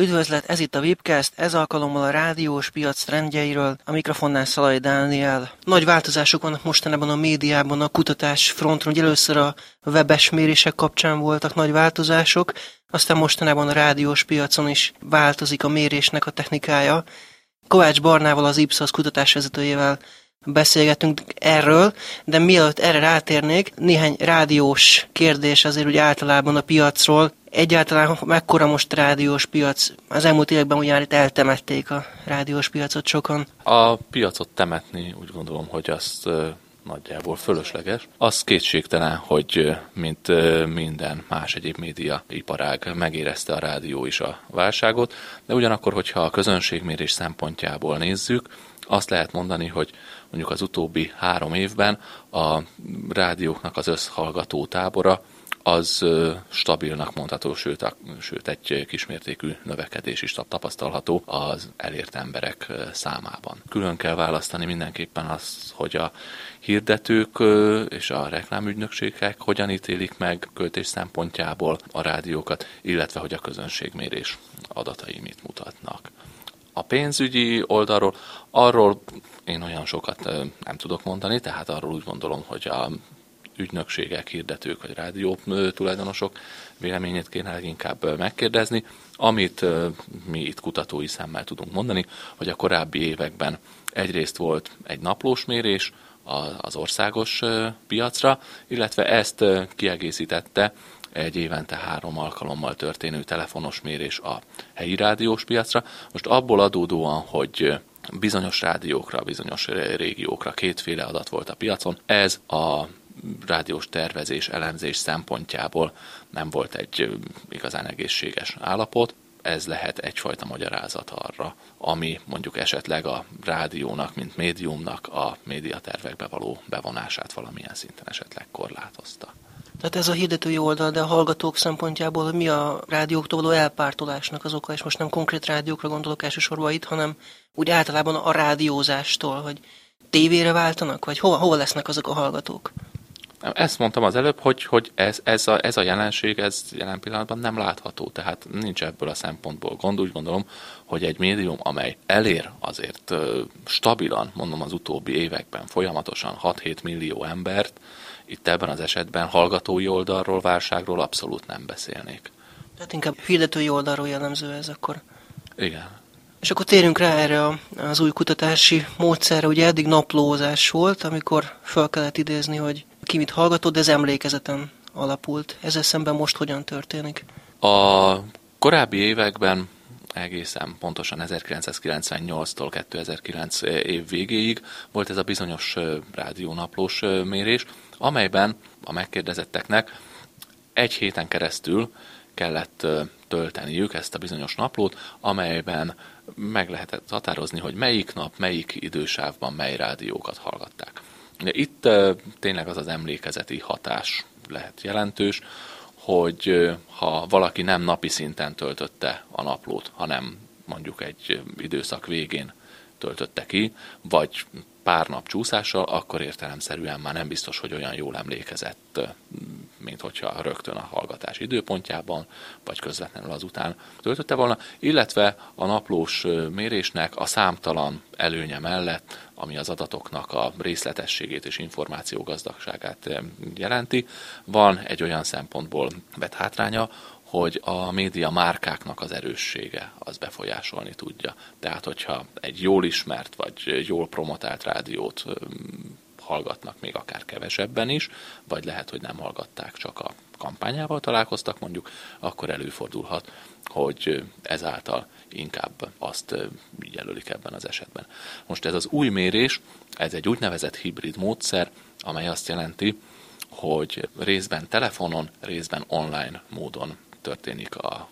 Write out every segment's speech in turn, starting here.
Üdvözlet, ez itt a Webcast, ez alkalommal a rádiós piac trendjeiről, a mikrofonnál Szalai Dániel. Nagy változások vannak mostanában a médiában, a kutatás fronton, hogy először a webes mérések kapcsán voltak nagy változások, aztán mostanában a rádiós piacon is változik a mérésnek a technikája. Kovács Barnával, az Ipsos kutatásvezetőjével beszélgetünk erről, de mielőtt erre rátérnék, néhány rádiós kérdés azért úgy általában a piacról. Egyáltalán mekkora most rádiós piac? Az elmúlt években ugye itt eltemették a rádiós piacot sokan. A piacot temetni úgy gondolom, hogy azt nagyjából fölösleges. Az kétségtelen, hogy mint minden más egyéb média iparág megérezte a rádió is a válságot, de ugyanakkor, hogyha a közönségmérés szempontjából nézzük, azt lehet mondani, hogy mondjuk az utóbbi három évben a rádióknak az összhallgató tábora az stabilnak mondható, sőt, a, sőt egy kismértékű növekedés is tapasztalható az elért emberek számában. Külön kell választani mindenképpen az, hogy a hirdetők és a reklámügynökségek hogyan ítélik meg költés szempontjából a rádiókat, illetve hogy a közönségmérés adatai mit mutatnak. A pénzügyi oldalról, arról én olyan sokat nem tudok mondani, tehát arról úgy gondolom, hogy a ügynökségek, hirdetők vagy rádió tulajdonosok véleményét kéne leginkább megkérdezni. Amit mi itt kutatói szemmel tudunk mondani, hogy a korábbi években egyrészt volt egy naplós mérés az országos piacra, illetve ezt kiegészítette egy évente három alkalommal történő telefonos mérés a helyi rádiós piacra. Most abból adódóan, hogy bizonyos rádiókra, bizonyos régiókra kétféle adat volt a piacon, ez a rádiós tervezés, elemzés szempontjából nem volt egy igazán egészséges állapot. Ez lehet egyfajta magyarázat arra, ami mondjuk esetleg a rádiónak, mint médiumnak a médiatervekbe való bevonását valamilyen szinten esetleg korlátozta. Tehát ez a hirdetői oldal, de a hallgatók szempontjából, mi a rádióktól való elpártolásnak az oka, és most nem konkrét rádiókra gondolok elsősorban itt, hanem úgy általában a rádiózástól, hogy tévére váltanak, vagy hova, hova lesznek azok a hallgatók? Ezt mondtam az előbb, hogy, hogy ez, ez, a, ez a jelenség, ez jelen pillanatban nem látható, tehát nincs ebből a szempontból gond. Úgy gondolom, hogy egy médium, amely elér azért stabilan, mondom az utóbbi években folyamatosan 6-7 millió embert, itt ebben az esetben hallgatói oldalról, válságról abszolút nem beszélnék. Tehát inkább hirdetői oldalról jellemző ez akkor. Igen. És akkor térjünk rá erre az új kutatási módszerre. Ugye eddig naplózás volt, amikor fel kellett idézni, hogy ki mit hallgatott, ez emlékezeten alapult. Ezzel szemben most hogyan történik? A korábbi években egészen pontosan 1998-tól 2009 év végéig volt ez a bizonyos rádiónaplós mérés, amelyben a megkérdezetteknek egy héten keresztül kellett tölteniük ezt a bizonyos naplót, amelyben meg lehetett határozni, hogy melyik nap, melyik idősávban mely rádiókat hallgatták. Itt tényleg az az emlékezeti hatás lehet jelentős, hogy ha valaki nem napi szinten töltötte a naplót, hanem mondjuk egy időszak végén töltötte ki, vagy pár nap csúszással, akkor értelemszerűen már nem biztos, hogy olyan jól emlékezett, mint hogyha rögtön a hallgatás időpontjában, vagy közvetlenül azután töltötte volna, illetve a naplós mérésnek a számtalan előnye mellett, ami az adatoknak a részletességét és információgazdagságát jelenti, van egy olyan szempontból vett hátránya, hogy a média márkáknak az erőssége az befolyásolni tudja. Tehát, hogyha egy jól ismert vagy jól promotált rádiót hallgatnak még akár kevesebben is, vagy lehet, hogy nem hallgatták, csak a kampányával találkoztak mondjuk, akkor előfordulhat, hogy ezáltal inkább azt jelölik ebben az esetben. Most ez az új mérés, ez egy úgynevezett hibrid módszer, amely azt jelenti, hogy részben telefonon, részben online módon történik a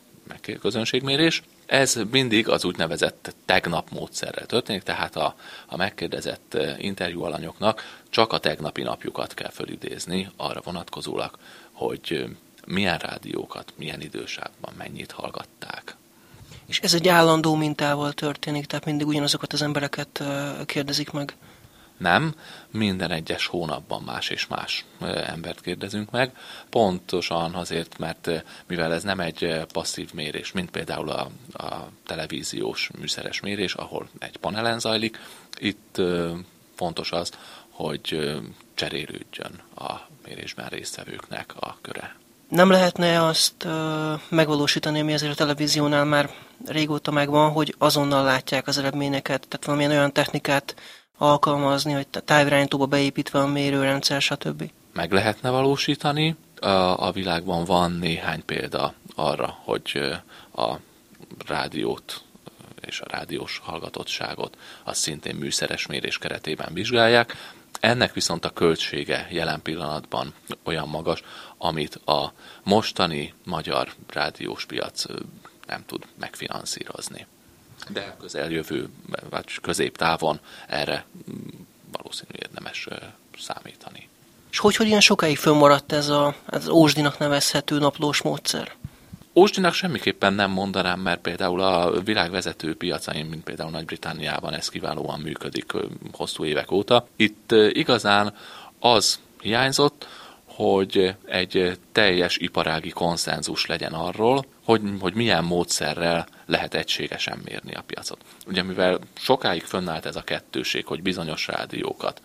közönségmérés. Ez mindig az úgynevezett tegnap módszerrel történik, tehát a, a megkérdezett interjú alanyoknak csak a tegnapi napjukat kell fölidézni arra vonatkozólag, hogy milyen rádiókat, milyen idősávban mennyit hallgatták. És ez egy állandó mintával történik, tehát mindig ugyanazokat az embereket kérdezik meg? Nem, minden egyes hónapban más és más embert kérdezünk meg, pontosan azért, mert mivel ez nem egy passzív mérés, mint például a, a televíziós műszeres mérés, ahol egy panelen zajlik, itt fontos az, hogy cserélődjön a mérésben résztvevőknek a köre. Nem lehetne azt uh, megvalósítani, ami azért a televíziónál már régóta megvan, hogy azonnal látják az eredményeket, tehát valamilyen olyan technikát alkalmazni, hogy távirányítóba beépítve a mérőrendszer, stb. Meg lehetne valósítani. A, világban van néhány példa arra, hogy a rádiót és a rádiós hallgatottságot az szintén műszeres mérés keretében vizsgálják. Ennek viszont a költsége jelen pillanatban olyan magas, amit a mostani magyar rádiós piac nem tud megfinanszírozni. De közeljövő, vagy középtávon erre valószínű érdemes számítani. És hogy, hogy ilyen sokáig fönnmaradt ez a, az ósdinak nevezhető naplós módszer? Ósdinak semmiképpen nem mondanám, mert például a világ vezető piacain, mint például Nagy-Britanniában ez kiválóan működik hosszú évek óta. Itt igazán az hiányzott, hogy egy teljes iparági konszenzus legyen arról, hogy, hogy milyen módszerrel lehet egységesen mérni a piacot. Ugye mivel sokáig fönnállt ez a kettőség, hogy bizonyos rádiókat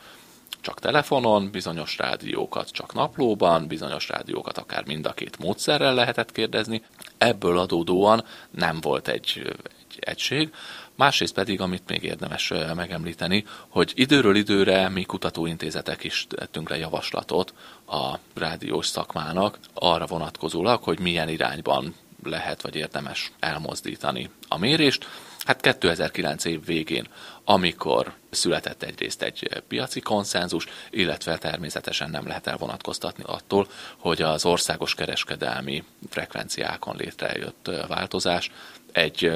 csak telefonon, bizonyos rádiókat csak naplóban, bizonyos rádiókat akár mind a két módszerrel lehetett kérdezni. Ebből adódóan nem volt egy, egy egység. Másrészt pedig, amit még érdemes megemlíteni, hogy időről időre mi kutatóintézetek is tettünk le javaslatot a rádiós szakmának arra vonatkozólag, hogy milyen irányban lehet vagy érdemes elmozdítani a mérést. Hát 2009 év végén, amikor született egyrészt egy piaci konszenzus, illetve természetesen nem lehet elvonatkoztatni attól, hogy az országos kereskedelmi frekvenciákon létrejött változás egy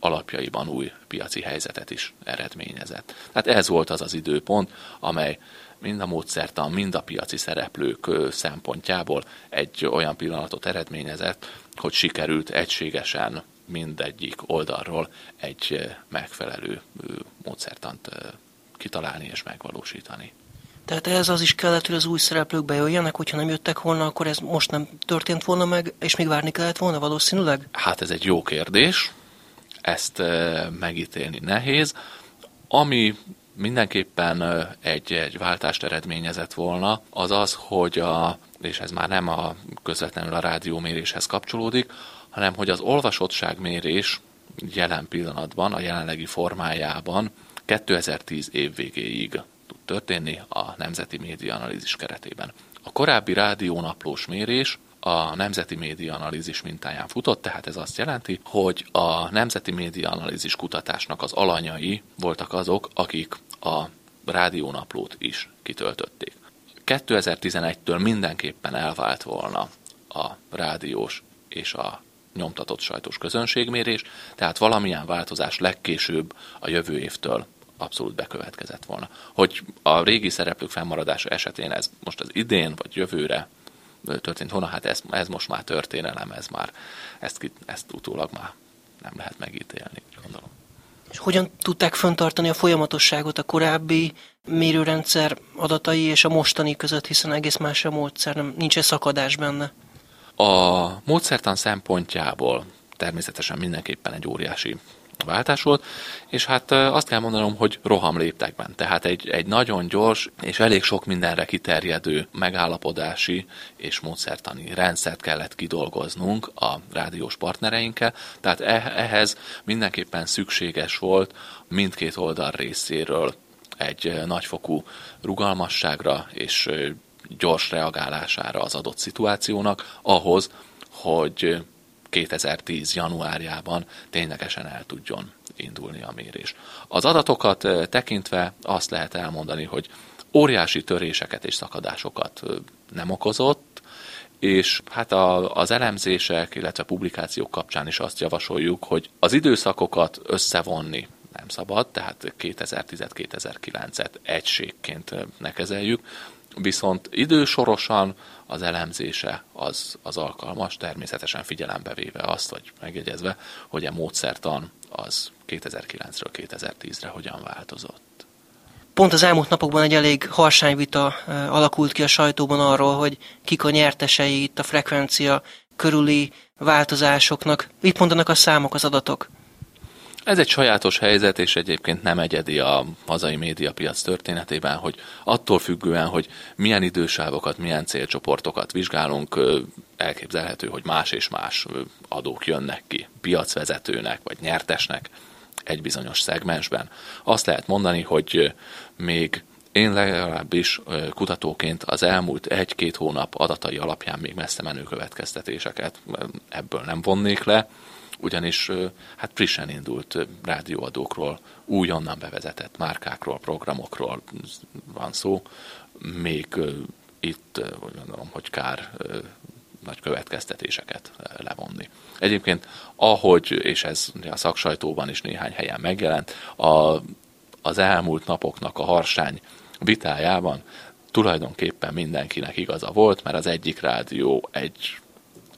alapjaiban új piaci helyzetet is eredményezett. Tehát ez volt az az időpont, amely mind a módszertan, mind a piaci szereplők szempontjából egy olyan pillanatot eredményezett, hogy sikerült egységesen mindegyik oldalról egy megfelelő módszertant kitalálni és megvalósítani. Tehát ez az is kellett, hogy az új szereplők bejöjjenek, hogyha nem jöttek volna, akkor ez most nem történt volna meg, és még várni kellett volna valószínűleg? Hát ez egy jó kérdés, ezt megítélni nehéz. Ami mindenképpen egy, egy váltást eredményezett volna, az az, hogy a, és ez már nem a közvetlenül a rádióméréshez kapcsolódik, hanem hogy az olvasottságmérés jelen pillanatban, a jelenlegi formájában 2010 év végéig tud történni a Nemzeti Média Analízis keretében. A korábbi rádiónaplós mérés a Nemzeti Média Analízis mintáján futott, tehát ez azt jelenti, hogy a Nemzeti Média Analízis kutatásnak az alanyai voltak azok, akik a rádiónaplót is kitöltötték. 2011-től mindenképpen elvált volna a rádiós és a nyomtatott sajtos közönségmérés, tehát valamilyen változás legkésőbb a jövő évtől abszolút bekövetkezett volna. Hogy a régi szereplők fennmaradása esetén ez most az idén vagy jövőre történt volna, hát ez, ez most már történelem, ez már, ezt, ezt utólag már nem lehet megítélni, gondolom. És hogyan tudták föntartani a folyamatosságot a korábbi mérőrendszer adatai és a mostani között, hiszen egész más a módszer, nem, nincs -e szakadás benne? A módszertan szempontjából természetesen mindenképpen egy óriási váltás volt, és hát azt kell mondanom, hogy roham léptekben. Tehát egy, egy nagyon gyors és elég sok mindenre kiterjedő megállapodási és módszertani rendszert kellett kidolgoznunk a rádiós partnereinkkel, tehát e, ehhez mindenképpen szükséges volt mindkét oldal részéről egy nagyfokú rugalmasságra és gyors reagálására az adott szituációnak, ahhoz, hogy 2010. januárjában ténylegesen el tudjon indulni a mérés. Az adatokat tekintve azt lehet elmondani, hogy óriási töréseket és szakadásokat nem okozott, és hát a, az elemzések, illetve publikációk kapcsán is azt javasoljuk, hogy az időszakokat összevonni nem szabad, tehát 2010-2009-et egységként ne kezeljük, viszont idősorosan az elemzése az, az alkalmas, természetesen figyelembe véve azt, vagy megjegyezve, hogy a módszertan az 2009-ről 2010-re hogyan változott. Pont az elmúlt napokban egy elég harsány vita alakult ki a sajtóban arról, hogy kik a nyertesei itt a frekvencia körüli változásoknak. Mit mondanak a számok, az adatok? Ez egy sajátos helyzet, és egyébként nem egyedi a hazai médiapiac történetében, hogy attól függően, hogy milyen idősávokat, milyen célcsoportokat vizsgálunk, elképzelhető, hogy más és más adók jönnek ki piacvezetőnek vagy nyertesnek egy bizonyos szegmensben. Azt lehet mondani, hogy még én legalábbis kutatóként az elmúlt egy-két hónap adatai alapján még messze menő következtetéseket ebből nem vonnék le, ugyanis hát frissen indult rádióadókról, újonnan bevezetett márkákról, programokról van szó, még itt úgy gondolom, hogy kár nagy következtetéseket levonni. Egyébként, ahogy, és ez a szaksajtóban is néhány helyen megjelent, a, az elmúlt napoknak a harsány vitájában tulajdonképpen mindenkinek igaza volt, mert az egyik rádió egy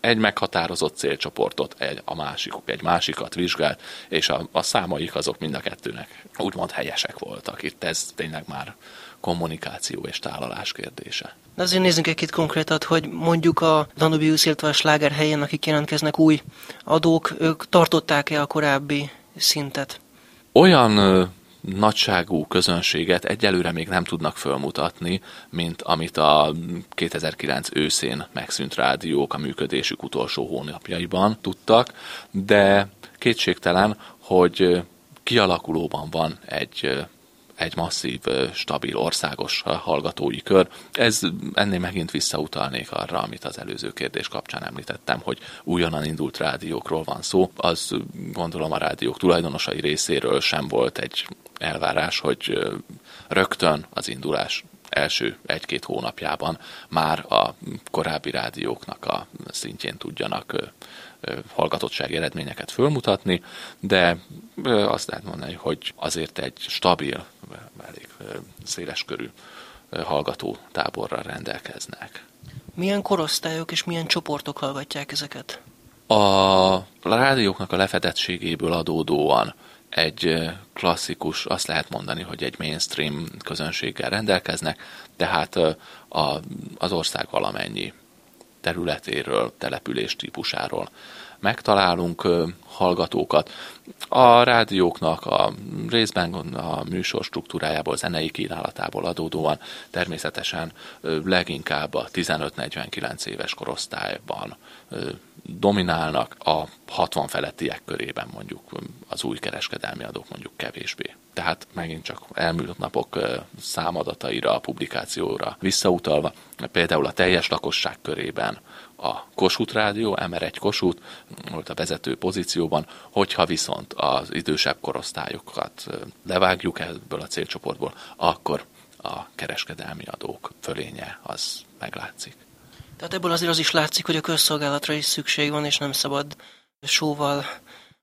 egy meghatározott célcsoportot, egy, a másikuk egy másikat vizsgált, és a, a számaik azok mind a kettőnek úgymond helyesek voltak. Itt ez tényleg már kommunikáció és tálalás kérdése. De azért nézzünk egy-két konkrétat, hogy mondjuk a Danubius, illetve a Sláger helyen, akik jelentkeznek új adók, ők tartották-e a korábbi szintet? Olyan nagyságú közönséget egyelőre még nem tudnak fölmutatni, mint amit a 2009 őszén megszűnt rádiók a működésük utolsó hónapjaiban tudtak, de kétségtelen, hogy kialakulóban van egy egy masszív, stabil, országos hallgatói kör. Ez ennél megint visszautalnék arra, amit az előző kérdés kapcsán említettem, hogy újonnan indult rádiókról van szó. Az gondolom a rádiók tulajdonosai részéről sem volt egy elvárás, hogy rögtön az indulás első egy-két hónapjában már a korábbi rádióknak a szintjén tudjanak hallgatottsági eredményeket fölmutatni, de azt lehet mondani, hogy azért egy stabil, elég széleskörű hallgató táborral rendelkeznek. Milyen korosztályok és milyen csoportok hallgatják ezeket? A rádióknak a lefedettségéből adódóan egy klasszikus, azt lehet mondani, hogy egy mainstream közönséggel rendelkeznek, tehát a, az ország valamennyi területéről, település típusáról megtalálunk hallgatókat. A rádióknak a részben a műsor struktúrájából, zenei kínálatából adódóan természetesen leginkább a 15-49 éves korosztályban dominálnak, a 60 felettiek körében mondjuk az új kereskedelmi adók mondjuk kevésbé. Tehát megint csak elmúlt napok számadataira, a publikációra visszautalva, például a teljes lakosság körében a Kossuth Rádió, MR1 Kossuth volt a vezető pozícióban, hogyha viszont az idősebb korosztályokat levágjuk ebből a célcsoportból, akkor a kereskedelmi adók fölénye az meglátszik. Tehát ebből azért az is látszik, hogy a közszolgálatra is szükség van, és nem szabad sóval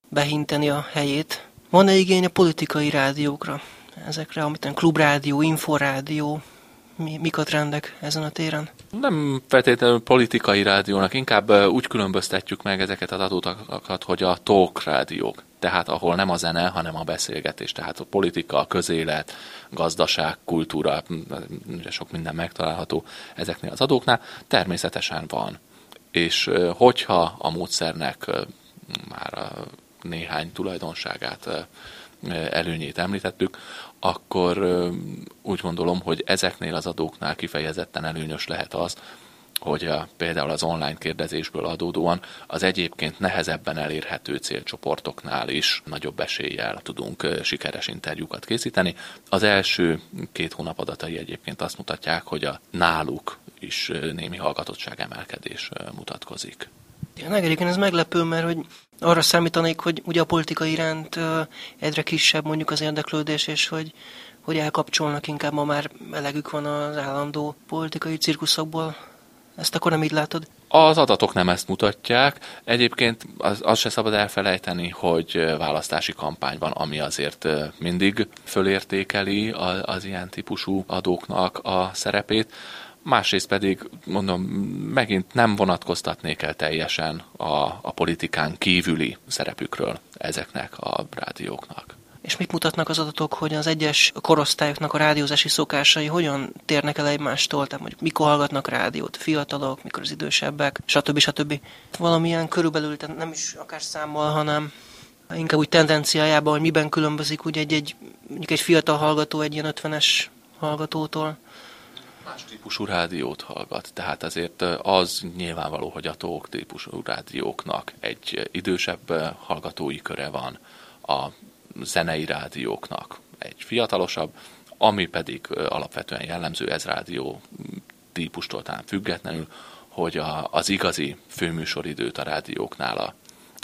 behinteni a helyét. Van-e igény a politikai rádiókra? Ezekre, amit klubrádió, inforádió, mi, mik a ezen a téren? Nem feltétlenül politikai rádiónak, inkább úgy különböztetjük meg ezeket az adótakat, hogy a talk rádiók, tehát ahol nem a zene, hanem a beszélgetés, tehát a politika, a közélet, gazdaság, kultúra, sok minden megtalálható ezeknél az adóknál, természetesen van. És hogyha a módszernek már néhány tulajdonságát előnyét említettük, akkor úgy gondolom, hogy ezeknél az adóknál kifejezetten előnyös lehet az, hogy a, például az online kérdezésből adódóan az egyébként nehezebben elérhető célcsoportoknál is nagyobb eséllyel tudunk sikeres interjúkat készíteni. Az első két hónap adatai egyébként azt mutatják, hogy a náluk is némi hallgatottság emelkedés mutatkozik. Tényleg egyébként ez meglepő, mert hogy arra számítanék, hogy ugye a politika iránt egyre kisebb mondjuk az érdeklődés, és hogy, hogy elkapcsolnak inkább, ma már elegük van az állandó politikai cirkuszokból. Ezt akkor nem így látod? Az adatok nem ezt mutatják. Egyébként az, az se szabad elfelejteni, hogy választási kampány van, ami azért mindig fölértékeli az, az ilyen típusú adóknak a szerepét másrészt pedig, mondom, megint nem vonatkoztatnék el teljesen a, a politikán kívüli szerepükről ezeknek a rádióknak. És mit mutatnak az adatok, hogy az egyes korosztályoknak a rádiózási szokásai hogyan térnek el egymástól? Tehát mondjuk mikor hallgatnak rádiót, fiatalok, mikor az idősebbek, stb. stb. Valamilyen körülbelül, tehát nem is akár számmal, hanem inkább úgy tendenciájában, hogy miben különbözik úgy egy, egy, mondjuk egy fiatal hallgató egy ilyen 50-es hallgatótól. Más típusú rádiót hallgat, tehát azért az nyilvánvaló, hogy a tók típusú rádióknak egy idősebb hallgatói köre van, a zenei rádióknak egy fiatalosabb, ami pedig alapvetően jellemző ez rádió típustól talán függetlenül, hogy a, az igazi főműsoridőt a rádióknál a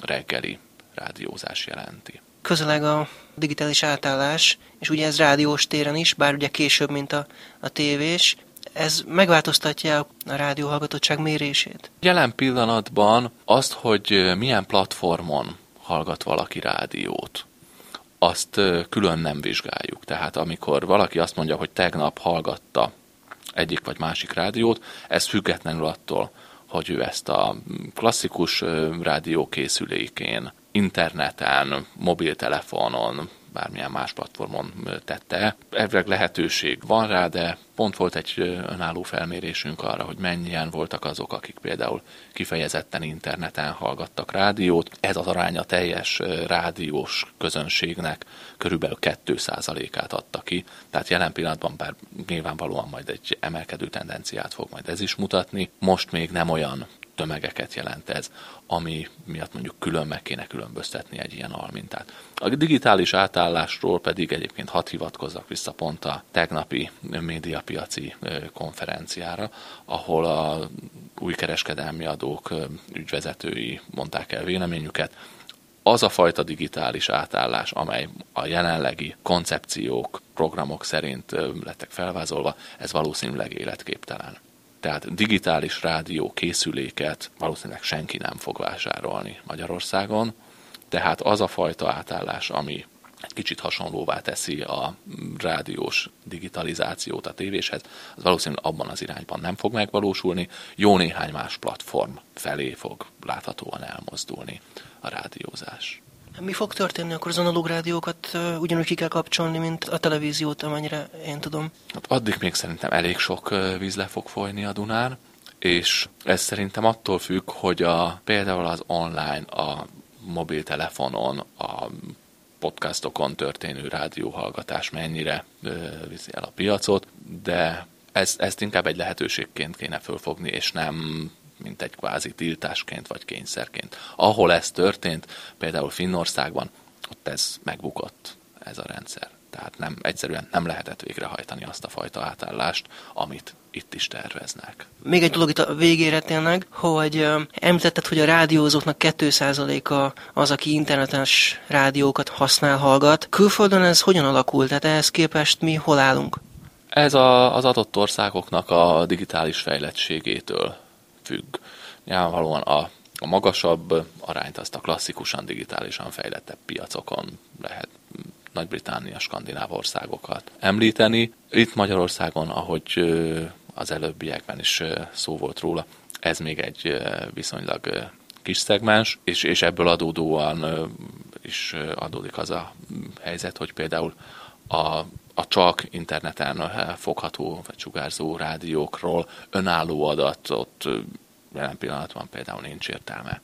reggeli rádiózás jelenti. Közeleg a digitális átállás, és ugye ez rádiós téren is, bár ugye később, mint a, a tévés, ez megváltoztatja a rádióhallgatottság mérését? Jelen pillanatban azt, hogy milyen platformon hallgat valaki rádiót, azt külön nem vizsgáljuk. Tehát amikor valaki azt mondja, hogy tegnap hallgatta egyik vagy másik rádiót, ez függetlenül attól, hogy ő ezt a klasszikus rádiókészülékén, interneten, mobiltelefonon, bármilyen más platformon tette. Elvileg lehetőség van rá, de pont volt egy önálló felmérésünk arra, hogy mennyien voltak azok, akik például kifejezetten interneten hallgattak rádiót. Ez az aránya teljes rádiós közönségnek körülbelül 2%-át adta ki, tehát jelen pillanatban bár nyilvánvalóan majd egy emelkedő tendenciát fog majd ez is mutatni, most még nem olyan tömegeket jelent ez, ami miatt mondjuk külön meg kéne különböztetni egy ilyen almintát. A digitális átállásról pedig egyébként hat hivatkozzak vissza pont a tegnapi médiapiaci konferenciára, ahol a új kereskedelmi adók ügyvezetői mondták el véleményüket, az a fajta digitális átállás, amely a jelenlegi koncepciók, programok szerint lettek felvázolva, ez valószínűleg életképtelen. Tehát digitális rádió készüléket valószínűleg senki nem fog vásárolni Magyarországon, tehát az a fajta átállás, ami egy kicsit hasonlóvá teszi a rádiós digitalizációt a tévéshez, az valószínűleg abban az irányban nem fog megvalósulni, jó néhány más platform felé fog láthatóan elmozdulni a rádiózás. Mi fog történni, akkor az analóg rádiókat ugyanúgy ki kell kapcsolni, mint a televíziót, amennyire én tudom? Hát addig még szerintem elég sok víz le fog folyni a Dunán, és ez szerintem attól függ, hogy a, például az online, a mobiltelefonon, a podcastokon történő rádióhallgatás mennyire viszi el a piacot, de ez, ezt inkább egy lehetőségként kéne fölfogni, és nem mint egy kvázi tiltásként vagy kényszerként. Ahol ez történt, például Finnországban, ott ez megbukott, ez a rendszer. Tehát nem, egyszerűen nem lehetett végrehajtani azt a fajta átállást, amit itt is terveznek. Még egy dolog itt a végére tényleg, hogy említetted, hogy a rádiózóknak 2%-a az, aki internetes rádiókat használ, hallgat. Külföldön ez hogyan alakult? Tehát ehhez képest mi hol állunk? Ez a, az adott országoknak a digitális fejlettségétől függ. Nyilvánvalóan a, a magasabb arányt azt a klasszikusan digitálisan fejlettebb piacokon lehet Nagy-Britannia, skandináv országokat említeni. Itt Magyarországon, ahogy az előbbiekben is szó volt róla, ez még egy viszonylag kis szegmens, és, és ebből adódóan is adódik az a helyzet, hogy például a, a csak interneten fogható vagy sugárzó rádiókról önálló adatot jelen pillanatban például nincs értelme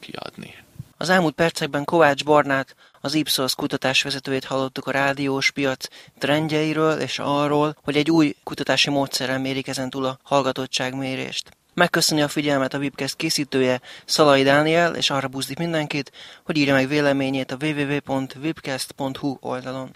kiadni. Az elmúlt percekben Kovács Barnát, az Ipsos kutatásvezetőjét hallottuk a rádiós piac trendjeiről és arról, hogy egy új kutatási módszerrel mérik ezentúl a hallgatottságmérést. Megköszöni a figyelmet a Webcast készítője Szalai Dániel, és arra buzdik mindenkit, hogy írja meg véleményét a www.webcast.hu oldalon.